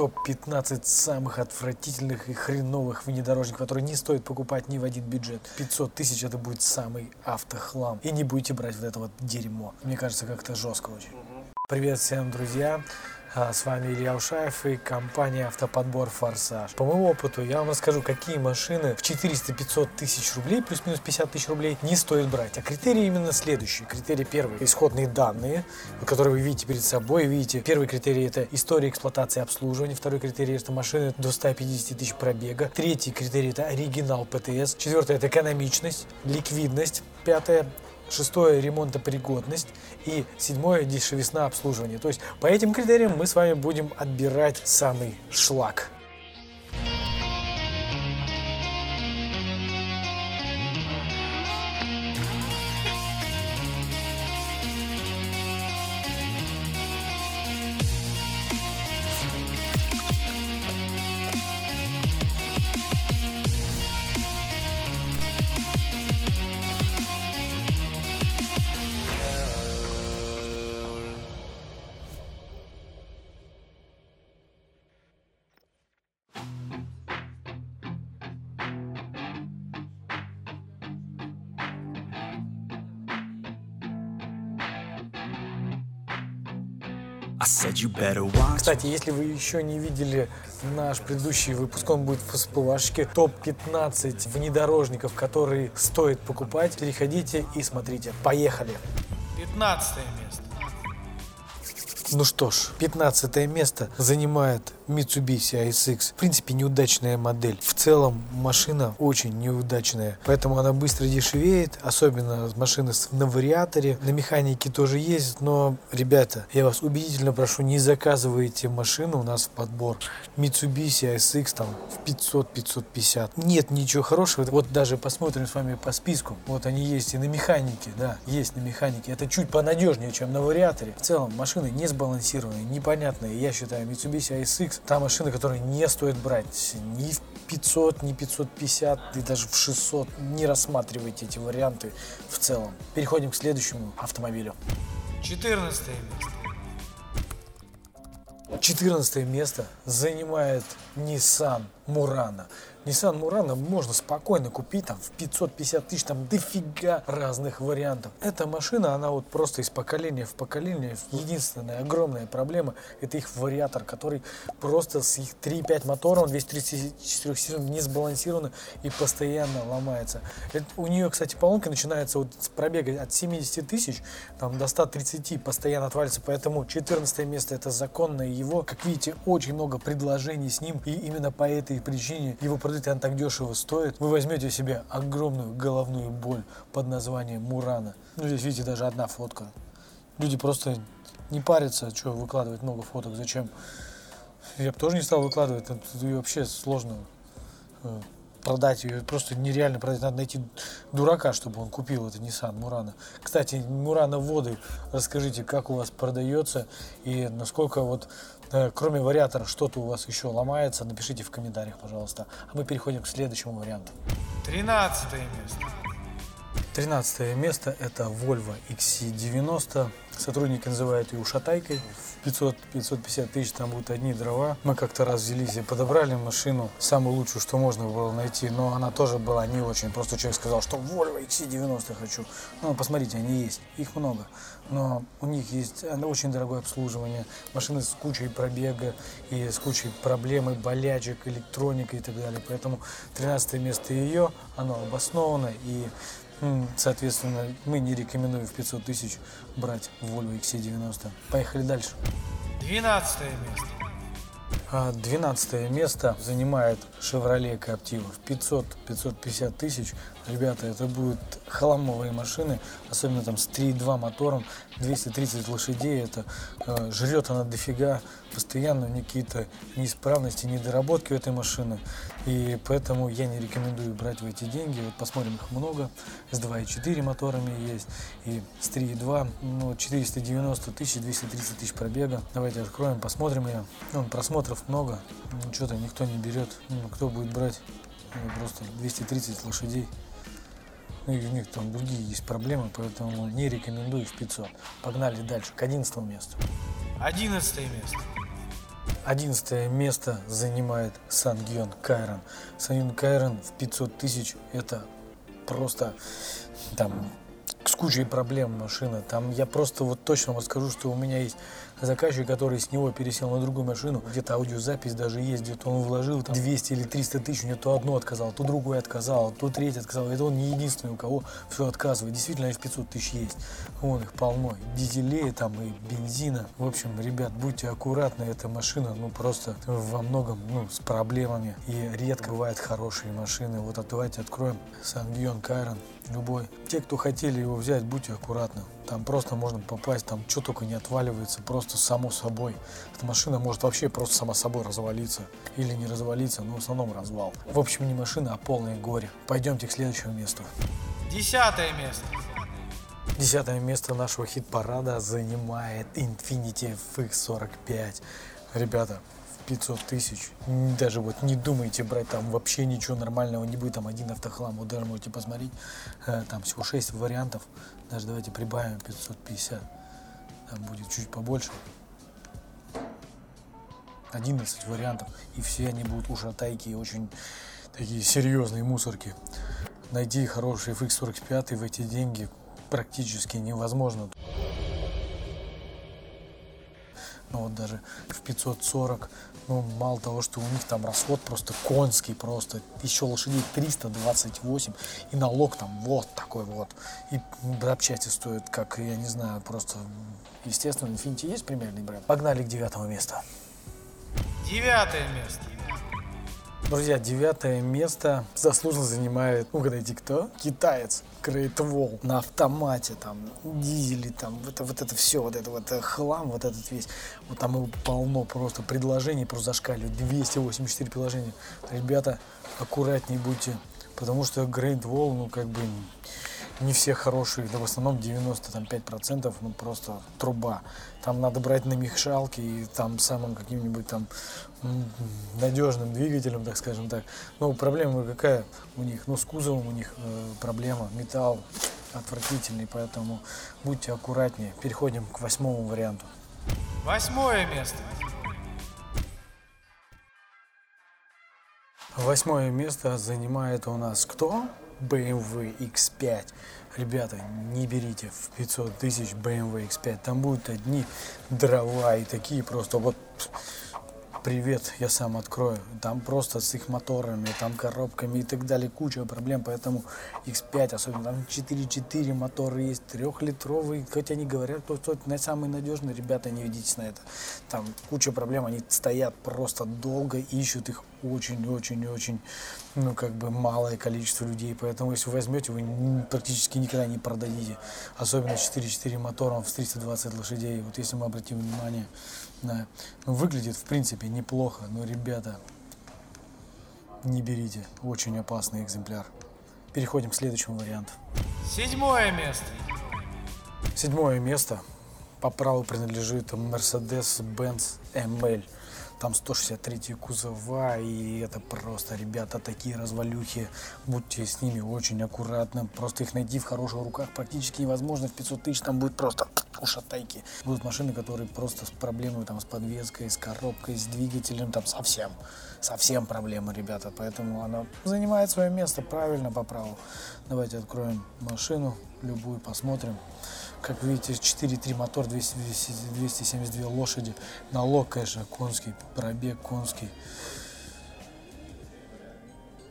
Топ-15 самых отвратительных и хреновых внедорожников, которые не стоит покупать ни в один бюджет. 500 тысяч это будет самый автохлам. И не будете брать вот это вот дерьмо. Мне кажется, как-то жестко очень. Привет всем, друзья! А, С вами Илья Ушаев и компания Автоподбор Форсаж. По моему опыту я вам расскажу, какие машины в 400-500 тысяч рублей, плюс-минус 50 тысяч рублей, не стоит брать. А критерии именно следующие. Критерий первый – исходные данные, которые вы видите перед собой. Видите, первый критерий – это история эксплуатации и обслуживания. Второй критерий – это машины до 150 тысяч пробега. Третий критерий – это оригинал ПТС. Четвертое – это экономичность, ликвидность. Пятое шестое ремонтопригодность и седьмое дешевизна обслуживания. То есть по этим критериям мы с вами будем отбирать самый шлак. Кстати, если вы еще не видели наш предыдущий выпуск, он будет в всплывашке. Топ-15 внедорожников, которые стоит покупать. Переходите и смотрите. Поехали! 15 место. Ну что ж, 15 место занимает Mitsubishi ASX. В принципе, неудачная модель. В целом, машина очень неудачная. Поэтому она быстро дешевеет, особенно машины на вариаторе. На механике тоже есть, но, ребята, я вас убедительно прошу, не заказывайте машину у нас в подбор. Mitsubishi ASX там в 500-550. Нет ничего хорошего. Вот даже посмотрим с вами по списку. Вот они есть и на механике, да, есть на механике. Это чуть понадежнее, чем на вариаторе. В целом, машины не сбалансированные, непонятные. Я считаю, Mitsubishi ASX та машина, которую не стоит брать ни в 500, ни 550, и даже в 600. Не рассматривайте эти варианты в целом. Переходим к следующему автомобилю. 14 место. 14 место занимает Nissan Murano. Nissan Murano можно спокойно купить там в 550 тысяч, там дофига разных вариантов. Эта машина, она вот просто из поколения в поколение. Единственная огромная проблема – это их вариатор, который просто с их 3.5 мотором, 234 сил не сбалансирован и постоянно ломается. Это, у нее, кстати, поломка начинается вот с пробега от 70 тысяч там, до 130 постоянно отвалится, поэтому 14 место – это законное его. Как видите, очень много предложений с ним, и именно по этой причине его продают, и он так дешево стоит. Вы возьмете себе огромную головную боль под названием Мурана. Ну, здесь, видите, даже одна фотка. Люди просто не парятся, что выкладывать много фоток, зачем? Я бы тоже не стал выкладывать, это вообще сложно э, продать ее, просто нереально продать. Надо найти дурака, чтобы он купил это Nissan Мурана. Кстати, Мурана воды, расскажите, как у вас продается и насколько вот кроме вариатора что-то у вас еще ломается, напишите в комментариях, пожалуйста. А мы переходим к следующему варианту. 13 место. 13 место это Volvo XC90. Сотрудники называют ее ушатайкой. В 500-550 тысяч там будут одни дрова. Мы как-то раз взялись и подобрали машину, самую лучшую, что можно было найти, но она тоже была не очень. Просто человек сказал, что Volvo XC90 хочу. Ну, посмотрите, они есть, их много. Но у них есть э, очень дорогое обслуживание, машины с кучей пробега и с кучей проблем и болячек, электроника и так далее. Поэтому 13 место ее, оно обосновано и Соответственно, мы не рекомендуем в 500 тысяч брать Volvo XC90. Поехали дальше. 12 место. А 12 место занимает Chevrolet Captiva в 500-550 тысяч. Ребята, это будут хламовые машины, особенно там с 3.2 мотором, 230 лошадей. Это э, жрет она дофига, постоянно какие-то неисправности, недоработки у этой машины. И поэтому я не рекомендую брать в эти деньги. Вот посмотрим, их много. С 2.4 моторами есть и с 3.2. Ну, 490 тысяч, 230 тысяч пробега. Давайте откроем, посмотрим ее. Ну, просмотров много, ну, что-то никто не берет. Ну, кто будет брать? Ну, просто 230 лошадей. Ну, и у них там другие есть проблемы, поэтому не рекомендую в 500. Погнали дальше, к 11 месту. 11 место. Одиннадцатое место занимает Сангьон Кайрон. Сангьон Кайрон в 500 тысяч это просто там с кучей проблем машина. Там я просто вот точно вот скажу, что у меня есть заказчик, который с него пересел на другую машину, где-то аудиозапись даже есть, где-то он вложил там 200 или 300 тысяч, у него то одно отказал, то другое отказал, то третье отказал. Это он не единственный, у кого все отказывает. Действительно, их 500 тысяч есть. Вон их полно. Дизелей там и бензина. В общем, ребят, будьте аккуратны, эта машина, ну, просто во многом, ну, с проблемами. И редко бывают хорошие машины. Вот давайте откроем Сангьон Кайрон, любой. Те, кто хотели его взять, будьте аккуратны. Там просто можно попасть, там что только не отваливается, просто само собой. Эта машина может вообще просто сама собой развалиться. Или не развалиться, но в основном развал. В общем, не машина, а полное горе. Пойдемте к следующему месту. Десятое место. Десятое место нашего хит-парада занимает Infiniti FX45. Ребята, 500 тысяч. Даже вот не думайте брать там вообще ничего нормального не будет. Там один автохлам, вот даже можете посмотреть. Э, там всего 6 вариантов. Даже давайте прибавим 550. Там будет чуть побольше. 11 вариантов. И все они будут ушатайки и очень такие серьезные мусорки. Найти хороший FX45 в эти деньги практически невозможно. Ну вот даже в 540 ну, мало того, что у них там расход просто конский, просто еще лошадей 328, и налог там вот такой вот. И запчасти стоят, как, я не знаю, просто, естественно, Infiniti есть премиальный бренд. Погнали к девятому месту. Девятое место. Друзья, девятое место заслуженно занимает, угадайте кто? Китаец. Wall на автомате, там, дизели, там, это, вот это все, вот это вот э, хлам, вот этот весь, вот там его полно просто предложений, просто зашкаливают, 284 приложения. Ребята, аккуратнее будьте, потому что Great Wall, ну, как бы, не все хорошие, да в основном 95% ну просто труба. Там надо брать на мехшалке и там самым каким-нибудь там надежным двигателем, так скажем так. Но проблема какая у них? Ну, с кузовом у них э, проблема, металл отвратительный, поэтому будьте аккуратнее. Переходим к восьмому варианту. Восьмое место. Восьмое место занимает у нас кто? BMW X5. Ребята, не берите в 500 тысяч BMW X5. Там будут одни дрова и такие просто вот привет, я сам открою. Там просто с их моторами, там коробками и так далее, куча проблем, поэтому X5, особенно. Там 4.4 моторы есть, трехлитровый, хотя они говорят, что это самый надежный, ребята, не ведитесь на это. Там куча проблем, они стоят просто долго, ищут их очень-очень-очень, ну, как бы малое количество людей, поэтому если вы возьмете, вы практически никогда не продадите, особенно 4.4 мотором в 320 лошадей, вот если мы обратим внимание, да. Ну, выглядит, в принципе, неплохо, но, ребята, не берите. Очень опасный экземпляр. Переходим к следующему варианту. Седьмое место. Седьмое место по праву принадлежит Mercedes-Benz ML. Там 163 кузова, и это просто, ребята, такие развалюхи. Будьте с ними очень аккуратны. Просто их найти в хороших руках практически невозможно. В 500 тысяч там будет просто ушатайки. Будут машины, которые просто с проблемами там, с подвеской, с коробкой, с двигателем, там совсем, совсем проблемы, ребята. Поэтому она занимает свое место правильно по праву. Давайте откроем машину, любую посмотрим. Как видите, 4.3 мотор, 200, 272 лошади. Налог, конечно, конский, пробег конский.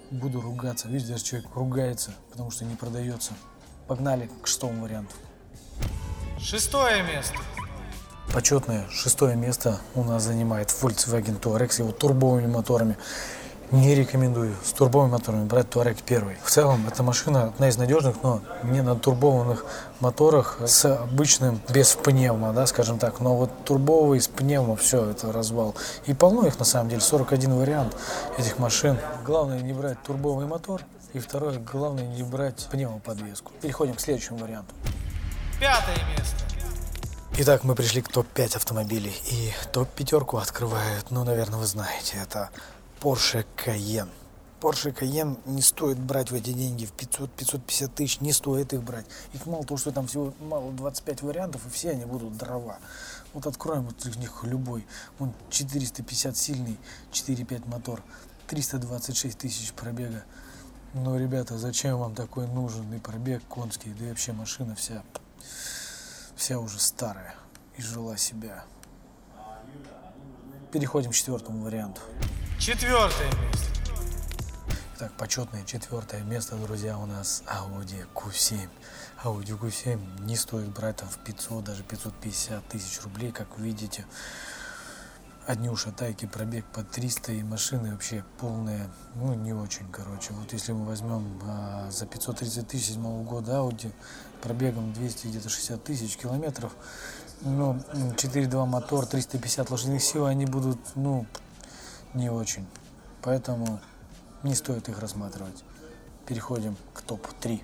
Буду ругаться. Видите, даже человек ругается, потому что не продается. Погнали к шестому варианту. Шестое место. Почетное шестое место у нас занимает Volkswagen Touareg с его турбовыми моторами. Не рекомендую с турбовыми моторами брать Touareg первый. В целом, эта машина одна из надежных, но не на турбованных моторах с обычным, без пневмо, да, скажем так. Но вот турбовый с пневмо, все, это развал. И полно их на самом деле, 41 вариант этих машин. Главное не брать турбовый мотор. И второе, главное не брать пневмоподвеску. Переходим к следующему варианту. Пятое место. Итак, мы пришли к топ-5 автомобилей. И топ-пятерку открывает, ну, наверное, вы знаете, это Porsche Cayenne. Porsche Cayenne не стоит брать в эти деньги, в 500-550 тысяч, не стоит их брать. Их мало того, что там всего мало 25 вариантов, и все они будут дрова. Вот откроем вот из них любой. Он 450 сильный, 4.5 мотор, 326 тысяч пробега. Но, ребята, зачем вам такой нужен и пробег конский, да и вообще машина вся, вся уже старая и жила себя. Переходим к четвертому варианту. Четвертое место. Так, почетное четвертое место, друзья, у нас Audi Q7. Audi Q7 не стоит брать там в 500, даже 550 тысяч рублей, как видите. Одни уж атаки, пробег по 300 и машины вообще полные, ну не очень, короче. Вот если мы возьмем а, за 530 тысяч седьмого года Audi пробегом 200 где-то 60 тысяч километров, ну 4.2 мотор, 350 лошадиных сил, они будут, ну, не очень. Поэтому не стоит их рассматривать. Переходим к топ-3.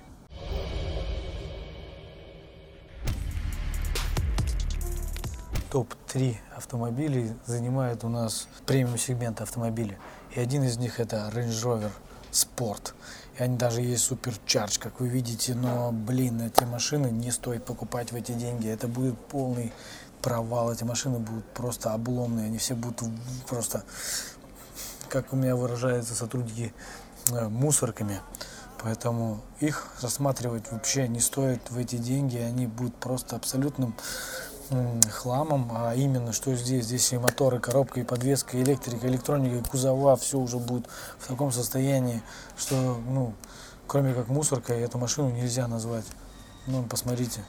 Топ-3 автомобилей занимает у нас премиум сегмент автомобиля. И один из них это Range Rover Sport. И они даже есть Supercharge, как вы видите, но, блин, эти машины не стоит покупать в эти деньги. Это будет полный провал. Эти машины будут просто обломные. Они все будут просто как у меня выражаются сотрудники, э, мусорками. Поэтому их рассматривать вообще не стоит в эти деньги. Они будут просто абсолютным хламом, а именно что здесь, здесь и моторы, коробка, и подвеска, и электрика, электроника, и кузова, все уже будет в таком состоянии, что, ну, кроме как мусорка, эту машину нельзя назвать. Ну, посмотрите.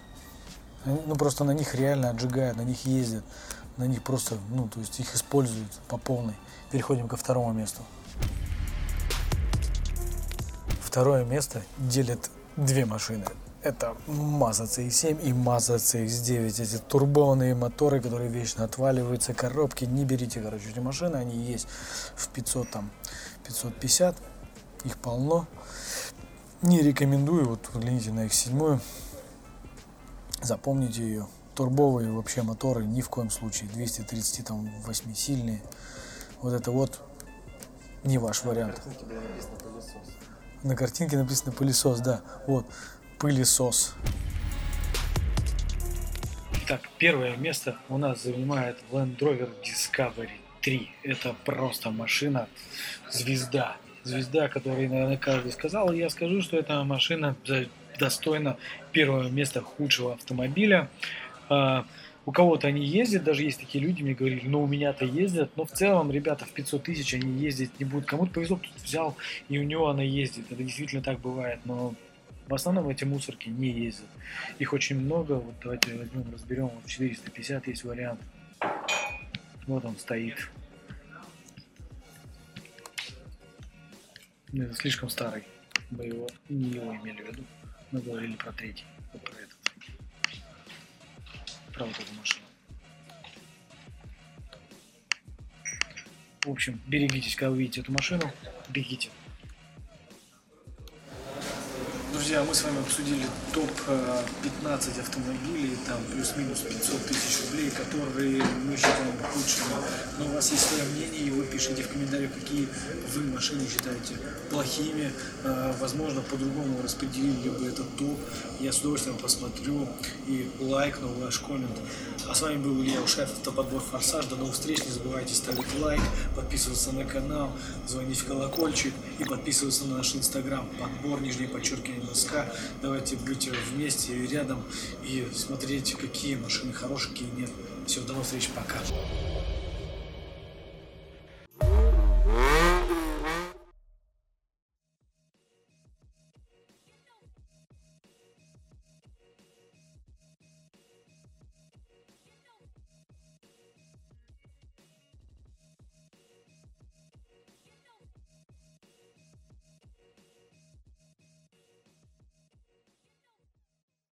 Ну, просто на них реально отжигают, на них ездят, на них просто, ну, то есть их используют по полной. Переходим ко второму месту. Второе место делят две машины. Это Mazda CX-7 и Mazda CX-9. Эти турбованные моторы, которые вечно отваливаются, коробки. Не берите, короче, эти машины. Они есть в 500, там, 550. Их полно. Не рекомендую. Вот взгляните на X7. Запомните ее. Турбовые вообще моторы ни в коем случае. 238 сильные. Вот это вот не ваш вариант. На картинке написано пылесос, да. Вот, пылесос. Так, первое место у нас занимает Land Rover Discovery 3. Это просто машина, звезда. Звезда, которой, наверное, каждый сказал. Я скажу, что эта машина достойна первого места худшего автомобиля. А, у кого-то они ездят, даже есть такие люди, мне говорили, ну у меня-то ездят, но в целом, ребята, в 500 тысяч они ездить не будут. Кому-то повезло, кто-то взял, и у него она ездит. Это действительно так бывает, но в основном эти мусорки не ездят. Их очень много, вот давайте возьмем, разберем, вот 450 есть вариант. Вот он стоит. Это слишком старый. Мы его, не его имели в виду. Мы говорили про третий, про вот эту машину. В общем, берегитесь, когда увидите эту машину, бегите друзья, мы с вами обсудили топ-15 автомобилей, там плюс-минус 500 тысяч рублей, которые мы считаем худшими. Но у вас есть свое мнение, и вы пишите в комментариях, какие вы машины считаете плохими. А, возможно, по-другому распределили бы этот топ. Я с удовольствием посмотрю и лайкну ваш коммент. А с вами был Илья Ушаев, автоподбор «Форсаж». До новых встреч. Не забывайте ставить лайк, подписываться на канал, звонить в колокольчик и подписываться на наш инстаграм. Подбор, нижнее подчеркивание МСК. Давайте быть вместе и рядом и смотреть, какие машины хорошие, какие нет. Все, до новых встреч, пока.